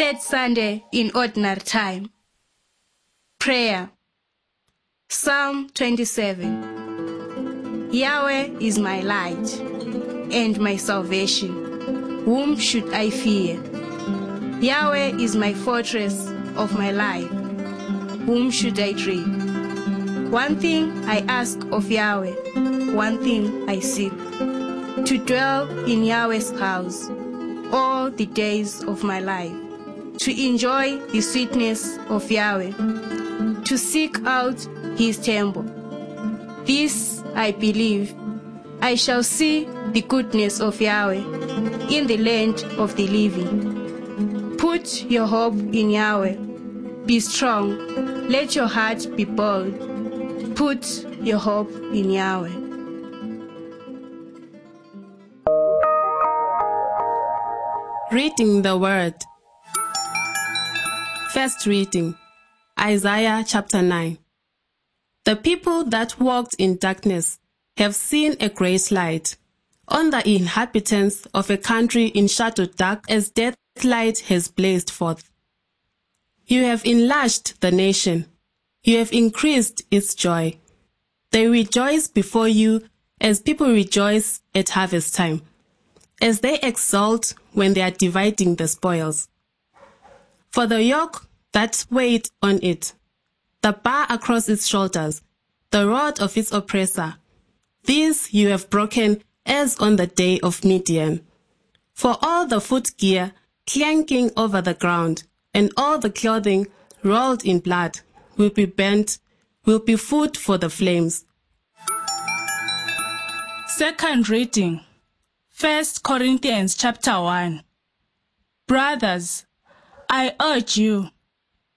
third Sunday in ordinary time. Prayer. Psalm 27. Yahweh is my light and my salvation. Whom should I fear? Yahweh is my fortress of my life. Whom should I dread? One thing I ask of Yahweh, one thing I seek to dwell in Yahweh's house all the days of my life, to enjoy the sweetness of Yahweh, to seek out his temple. This I believe I shall see the goodness of Yahweh in the land of the living. Put your hope in Yahweh. Be strong. Let your heart be bold. Put your hope in Yahweh. Reading the Word. First reading Isaiah chapter 9. The people that walked in darkness have seen a great light. On the inhabitants of a country in shadow dark as death light has blazed forth. You have enlarged the nation. You have increased its joy. They rejoice before you as people rejoice at harvest time as they exult when they are dividing the spoils. For the yoke that weighed on it, the bar across its shoulders, the rod of its oppressor, these you have broken as on the day of Midian. For all the footgear clanking over the ground, and all the clothing rolled in blood will be burnt, will be food for the flames. Second reading. First Corinthians chapter 1. Brothers, I urge you,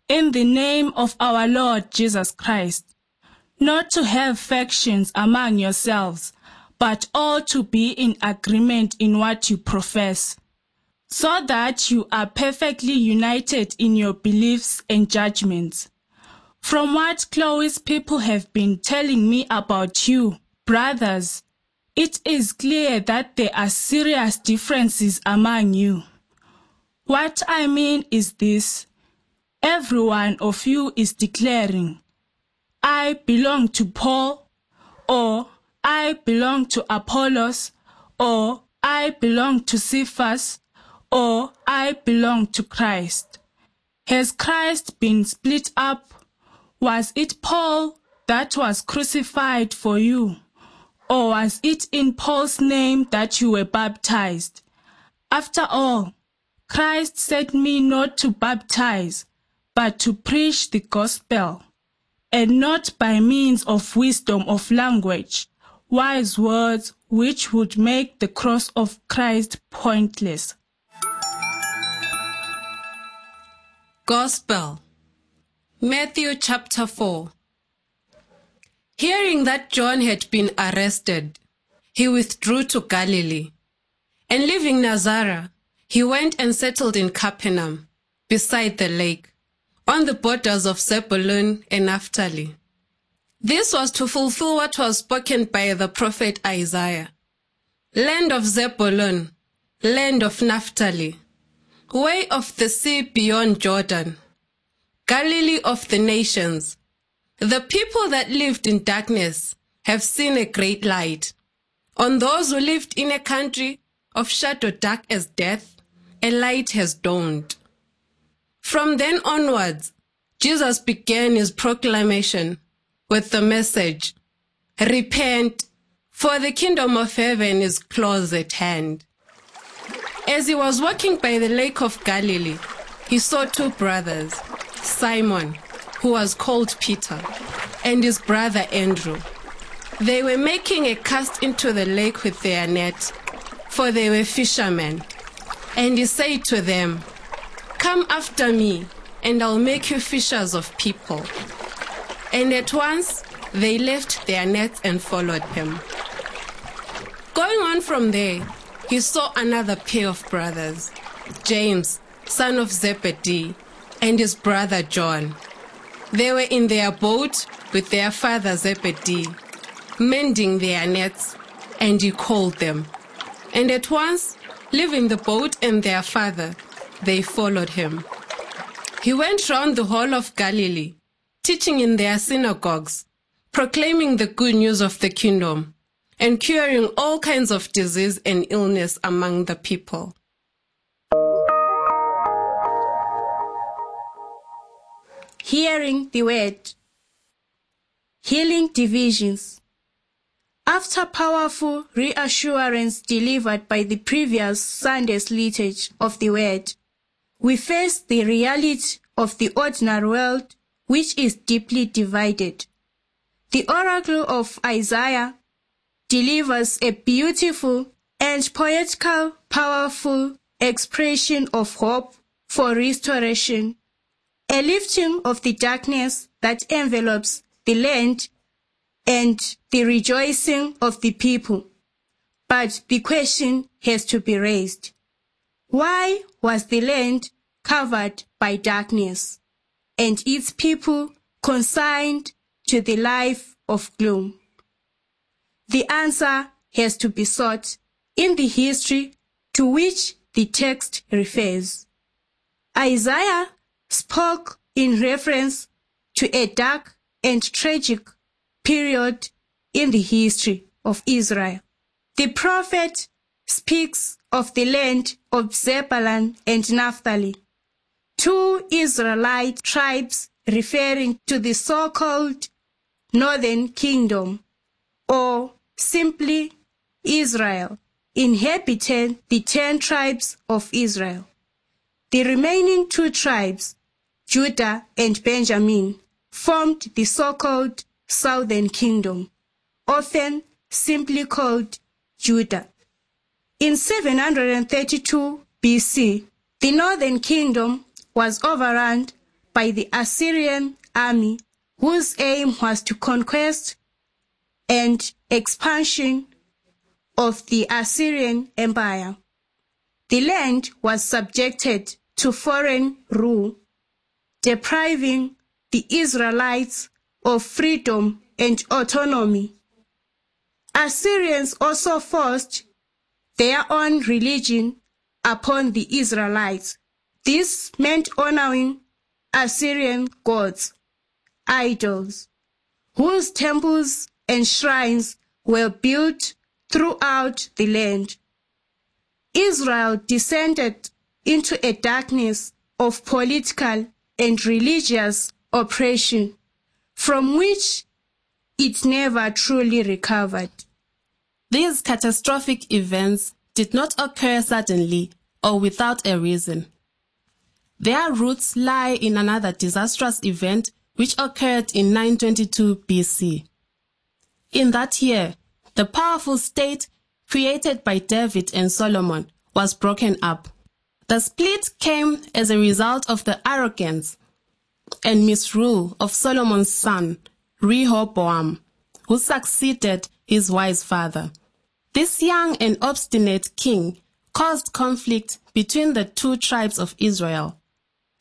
in the name of our Lord Jesus Christ, not to have factions among yourselves, but all to be in agreement in what you profess, so that you are perfectly united in your beliefs and judgments. From what Chloe's people have been telling me about you, brothers, it is clear that there are serious differences among you. What I mean is this. Every one of you is declaring, I belong to Paul, or I belong to Apollos, or I belong to Cephas, or I belong to Christ. Has Christ been split up? Was it Paul that was crucified for you? Or was it in Paul's name that you were baptized? After all, Christ sent me not to baptize, but to preach the gospel, and not by means of wisdom of language, wise words which would make the cross of Christ pointless. Gospel Matthew chapter 4 Hearing that John had been arrested, he withdrew to Galilee. And leaving Nazareth, he went and settled in Capernaum, beside the lake, on the borders of Zebulun and Naphtali. This was to fulfill what was spoken by the prophet Isaiah. Land of Zebulun, land of Naphtali, way of the sea beyond Jordan, Galilee of the nations. The people that lived in darkness have seen a great light. On those who lived in a country of shadow dark as death, a light has dawned. From then onwards, Jesus began his proclamation with the message, Repent, for the kingdom of heaven is close at hand. As he was walking by the lake of Galilee, he saw two brothers, Simon, who was called Peter, and his brother Andrew. They were making a cast into the lake with their net, for they were fishermen. And he said to them, Come after me, and I'll make you fishers of people. And at once they left their nets and followed him. Going on from there, he saw another pair of brothers, James, son of Zebedee, and his brother John. They were in their boat with their father Zebedee, mending their nets, and he called them. And at once, leaving the boat and their father, they followed him. He went round the whole of Galilee, teaching in their synagogues, proclaiming the good news of the kingdom, and curing all kinds of disease and illness among the people. Hearing the word. Healing divisions. After powerful reassurance delivered by the previous Sunday's liturgy of the word, we face the reality of the ordinary world which is deeply divided. The oracle of Isaiah delivers a beautiful and poetical, powerful expression of hope for restoration, a lifting of the darkness that envelops the land and the rejoicing of the people. But the question has to be raised. Why was the land covered by darkness and its people consigned to the life of gloom? The answer has to be sought in the history to which the text refers. Isaiah spoke in reference to a dark and tragic period in the history of Israel. The prophet speaks of the land of Zebulun and Naphtali, two Israelite tribes referring to the so-called Northern Kingdom, or simply Israel, inhabiting the ten tribes of Israel. The remaining two tribes, Judah and Benjamin, formed the so-called Southern Kingdom, often simply called Judah. In 732 BC, the Northern Kingdom was overrun by the Assyrian army whose aim was to conquest and expansion of the Assyrian Empire. The land was subjected to foreign rule, depriving the Israelites of freedom and autonomy. Assyrians also forced their own religion upon the Israelites. This meant honoring Assyrian gods, idols, whose temples and shrines were built throughout the land. Israel descended into a darkness of political and religious oppression from which it never truly recovered. These catastrophic events did not occur suddenly or without a reason. Their roots lie in another disastrous event which occurred in 922 BC. In that year, the powerful state created by David and Solomon was broken up. The split came as a result of the arrogance and misrule of Solomon's son, Rehoboam, who succeeded his wise father. This young and obstinate king caused conflict between the two tribes of Israel,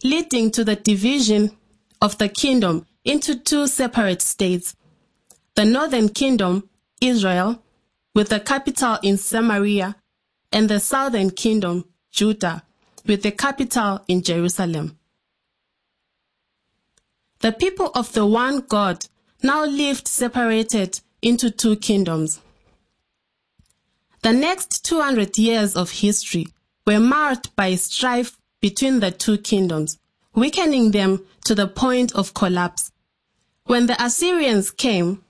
leading to the division of the kingdom into two separate states. The northern kingdom, Israel, with the capital in Samaria, and the southern kingdom, Judah, with the capital in Jerusalem. The people of the one God now lived separated into two kingdoms. The next 200 years of history were marked by strife between the two kingdoms, weakening them to the point of collapse. When the Assyrians came,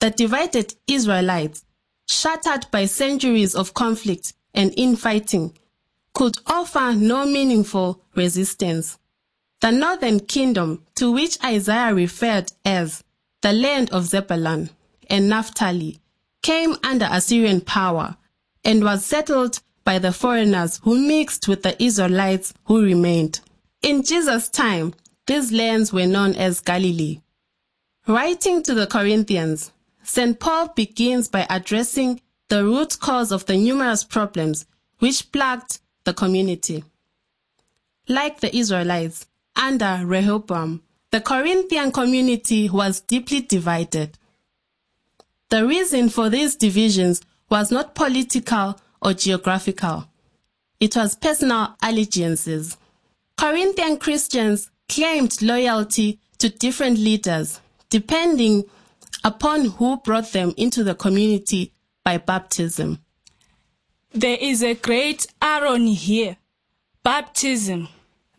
the divided Israelites, shattered by centuries of conflict and infighting, could offer no meaningful resistance. The northern kingdom, to which Isaiah referred as the land of Zebulun and Naphtali, came under Assyrian power and was settled by the foreigners who mixed with the Israelites who remained. In Jesus' time, these lands were known as Galilee. Writing to the Corinthians, St. Paul begins by addressing the root cause of the numerous problems which plagued the community. Like the Israelites, under Rehoboam, the Corinthian community was deeply divided. The reason for these divisions was not political or geographical. It was personal allegiances. Corinthian Christians claimed loyalty to different leaders, depending upon who brought them into the community by baptism. There is a great irony here. Baptism,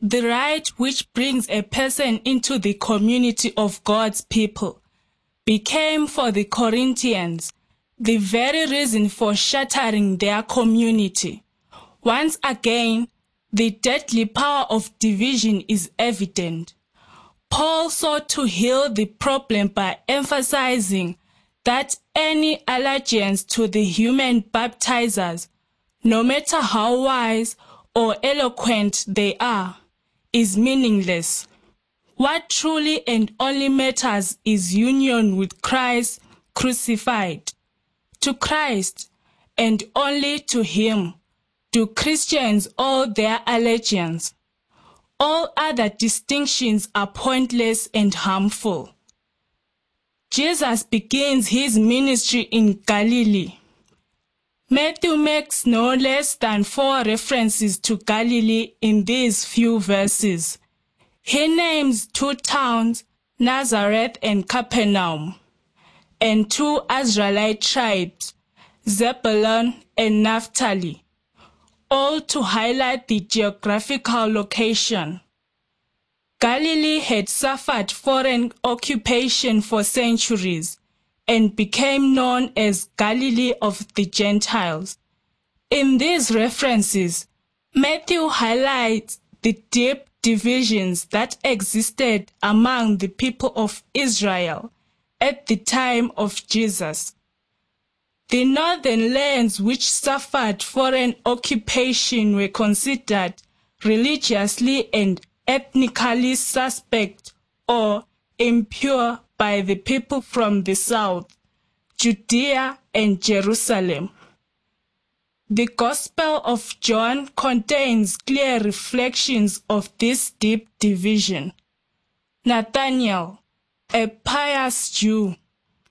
the rite which brings a person into the community of God's people, became for the Corinthians the very reason for shattering their community. Once again, the deadly power of division is evident. Paul sought to heal the problem by emphasizing that any allegiance to the human baptizers, no matter how wise or eloquent they are, is meaningless. What truly and only matters is union with Christ crucified. To Christ and only to Him do Christians owe their allegiance. All other distinctions are pointless and harmful. Jesus begins his ministry in Galilee. Matthew makes no less than four references to Galilee in these few verses. He names two towns, Nazareth and Capernaum and two Israelite tribes, Zebulun and Naphtali, all to highlight the geographical location. Galilee had suffered foreign occupation for centuries and became known as Galilee of the Gentiles. In these references, Matthew highlights the deep divisions that existed among the people of Israel at the time of Jesus. The northern lands which suffered foreign occupation were considered religiously and ethnically suspect or impure by the people from the south, Judea and Jerusalem. The Gospel of John contains clear reflections of this deep division. Nathaniel, a pious Jew,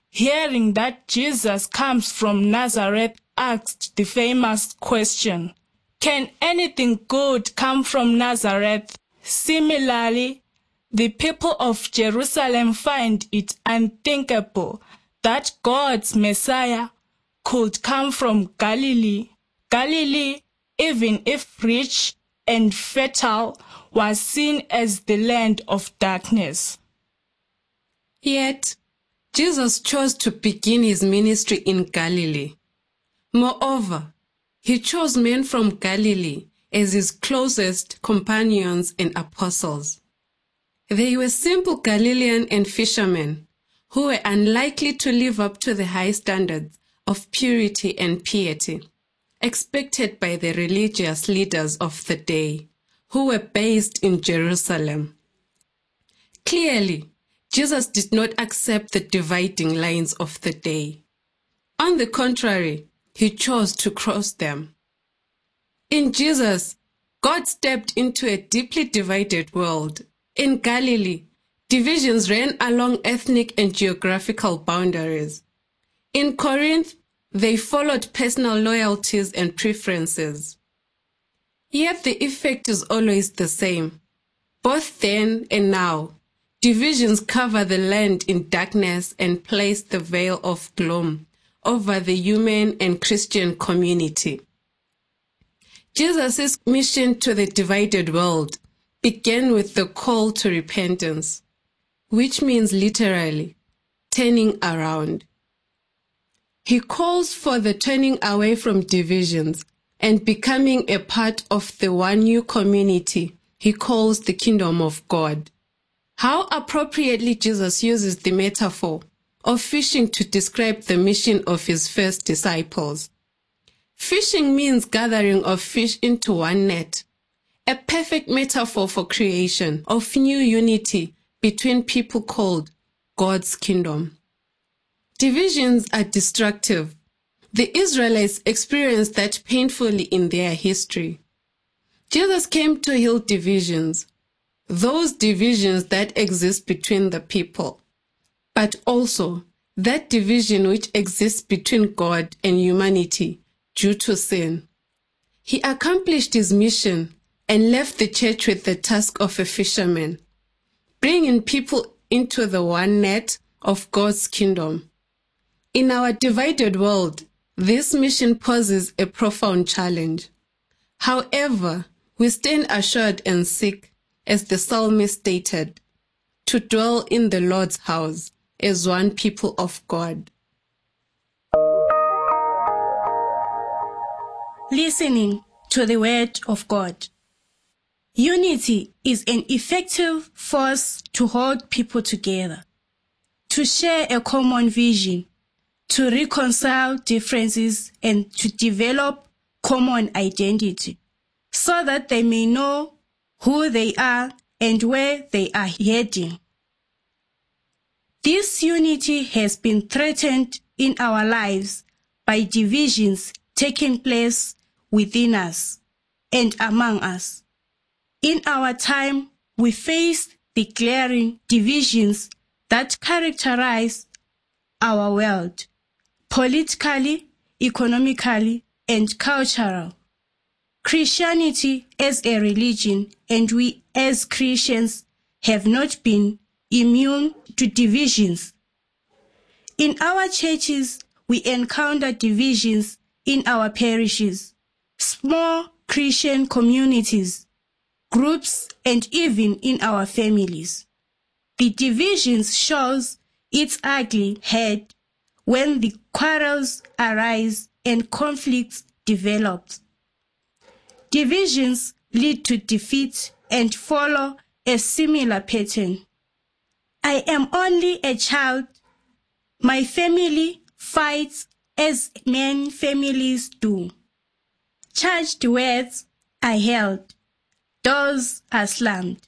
hearing that Jesus comes from Nazareth, asked the famous question, Can anything good come from Nazareth? Similarly, the people of Jerusalem find it unthinkable that God's Messiah could come from Galilee. Galilee, even if rich and fertile, was seen as the land of darkness. Yet, Jesus chose to begin his ministry in Galilee. Moreover, he chose men from Galilee as his closest companions and apostles. They were simple Galilean and fishermen who were unlikely to live up to the high standards of purity and piety expected by the religious leaders of the day who were based in Jerusalem. Clearly, Jesus did not accept the dividing lines of the day. On the contrary, he chose to cross them. In Jesus, God stepped into a deeply divided world. In Galilee, divisions ran along ethnic and geographical boundaries. In Corinth, they followed personal loyalties and preferences. Yet the effect is always the same. Both then and now, divisions cover the land in darkness and place the veil of gloom over the human and Christian community. Jesus' mission to the divided world began with the call to repentance, which means literally turning around. He calls for the turning away from divisions and becoming a part of the one new community he calls the kingdom of God. How appropriately Jesus uses the metaphor of fishing to describe the mission of his first disciples. Fishing means gathering of fish into one net, a perfect metaphor for creation of new unity between people called God's kingdom. Divisions are destructive. The Israelites experienced that painfully in their history. Jesus came to heal divisions, those divisions that exist between the people, but also that division which exists between God and humanity due to sin. He accomplished his mission and left the church with the task of a fisherman, bringing people into the one net of God's kingdom. In our divided world, this mission poses a profound challenge. However, we stand assured and seek, as the psalmist stated, to dwell in the Lord's house as one people of God. Listening to the word of God. Unity is an effective force to hold people together, to share a common vision, to reconcile differences, and to develop common identity so that they may know who they are and where they are heading. This unity has been threatened in our lives by divisions taking place within us and among us. In our time, we face the glaring divisions that characterize our world, politically, economically, and cultural. Christianity as a religion and we as Christians have not been immune to divisions. In our churches, we encounter divisions in our parishes, small Christian communities, groups, and even in our families. The divisions shows its ugly head when the quarrels arise and conflicts develop. Divisions lead to defeat and follow a similar pattern. I am only a child. My family fights as many families do. Charged words are held. Doors are slammed.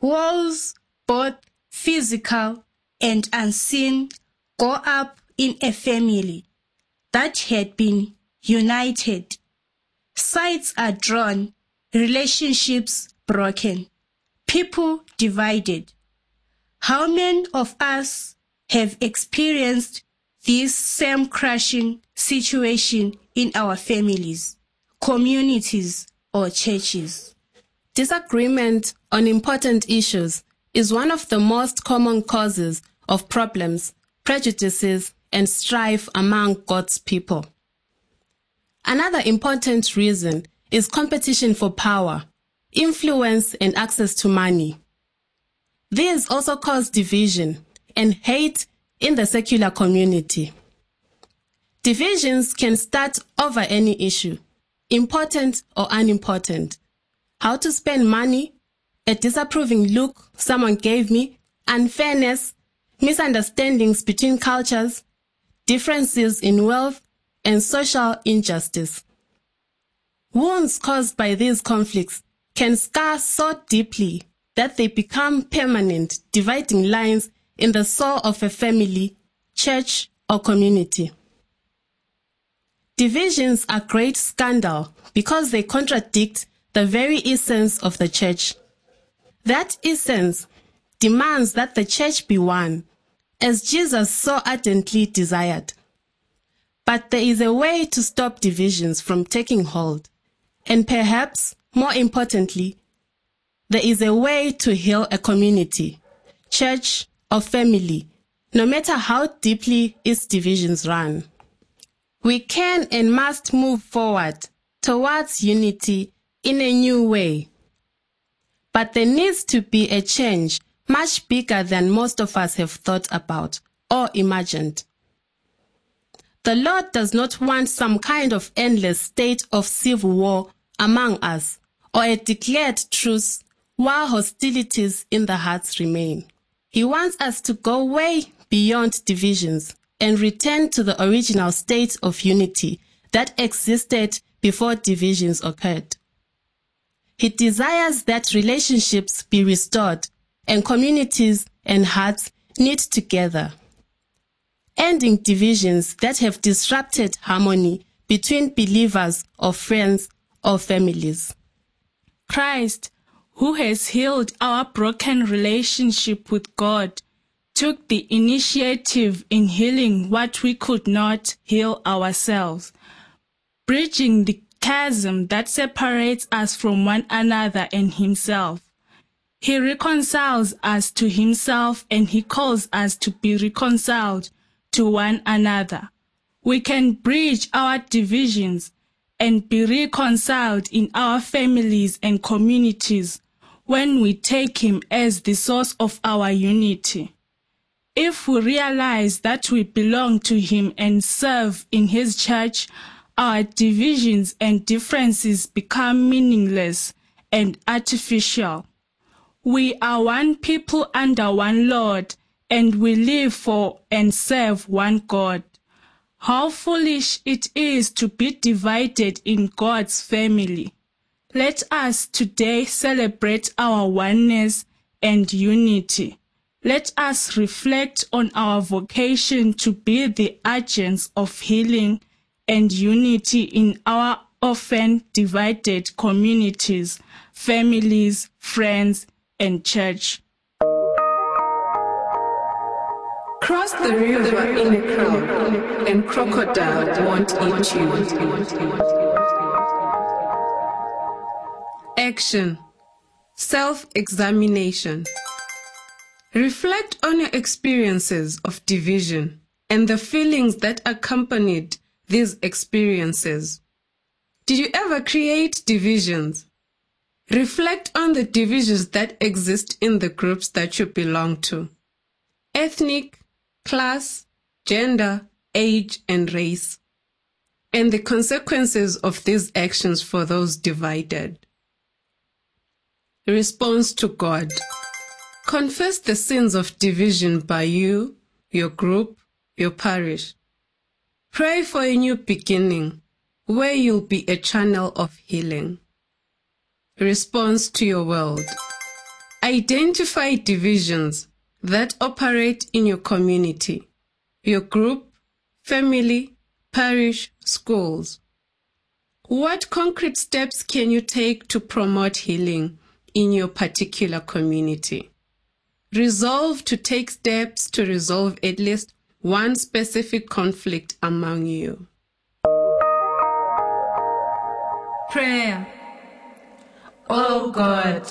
Walls, both physical and unseen, go up in a family that had been united. Sides are drawn, relationships broken, people divided. How many of us have experienced this same crushing situation in our families, communities, or churches? Disagreement on important issues is one of the most common causes of problems, prejudices, and strife among God's people. Another important reason is competition for power, influence, and access to money. These also cause division and hate in the secular community. Divisions can start over any issue, important or unimportant. How to spend money, a disapproving look someone gave me, unfairness, misunderstandings between cultures, differences in wealth, and social injustice. Wounds caused by these conflicts can scar so deeply that they become permanent, dividing lines in the soul of a family, church, or community. Divisions are great scandal because they contradict the very essence of the church. That essence demands that the church be one, as Jesus so ardently desired. But there is a way to stop divisions from taking hold. And perhaps, more importantly, there is a way to heal a community, church, or family, no matter how deeply its divisions run. We can and must move forward towards unity in a new way. But there needs to be a change much bigger than most of us have thought about or imagined. The Lord does not want some kind of endless state of civil war among us or a declared truce while hostilities in the hearts remain. He wants us to go way beyond divisions and return to the original state of unity that existed before divisions occurred. He desires that relationships be restored and communities and hearts knit together ending divisions that have disrupted harmony between believers or friends or families. Christ, who has healed our broken relationship with God, took the initiative in healing what we could not heal ourselves, bridging the chasm that separates us from one another and Himself. He reconciles us to himself and he calls us to be reconciled to one another. We can bridge our divisions and be reconciled in our families and communities when we take him as the source of our unity. If we realize that we belong to him and serve in his church, our divisions and differences become meaningless and artificial. We are one people under one Lord, and we live for and serve one God. How foolish it is to be divided in God's family. Let us today celebrate our oneness and unity. Let us reflect on our vocation to be the agents of healing and unity in our often divided communities, families, friends, and church. Cross the river in a crowd, and crocodile won't eat you. Action Self examination. Reflect on your experiences of division and the feelings that accompanied these experiences. Did you ever create divisions? Reflect on the divisions that exist in the groups that you belong to ethnic, class, gender, age, and race, and the consequences of these actions for those divided. Response to God Confess the sins of division by you, your group, your parish. Pray for a new beginning where you'll be a channel of healing. Response to your world. Identify divisions that operate in your community, your group, family, parish, schools. What concrete steps can you take to promote healing in your particular community? Resolve to take steps to resolve at least one specific conflict among you. Prayer. Oh God,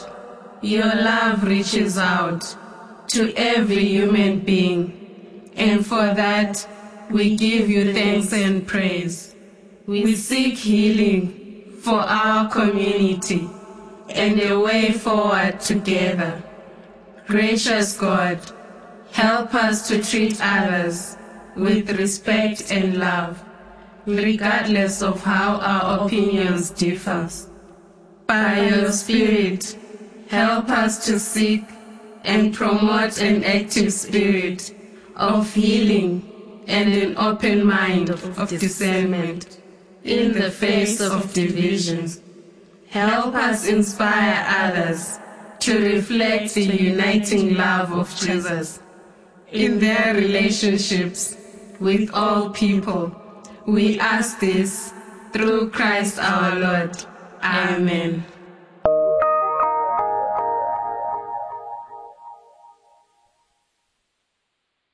your love reaches out to every human being, and for that we give you thanks and praise. We seek healing for our community and a way forward together. Gracious God, help us to treat others with respect and love, regardless of how our opinions differ. By your Spirit, help us to seek and promote an active spirit of healing and an open mind of discernment in the face of divisions. Help us inspire others to reflect the uniting love of Jesus in their relationships with all people. We ask this through Christ our Lord. Amen.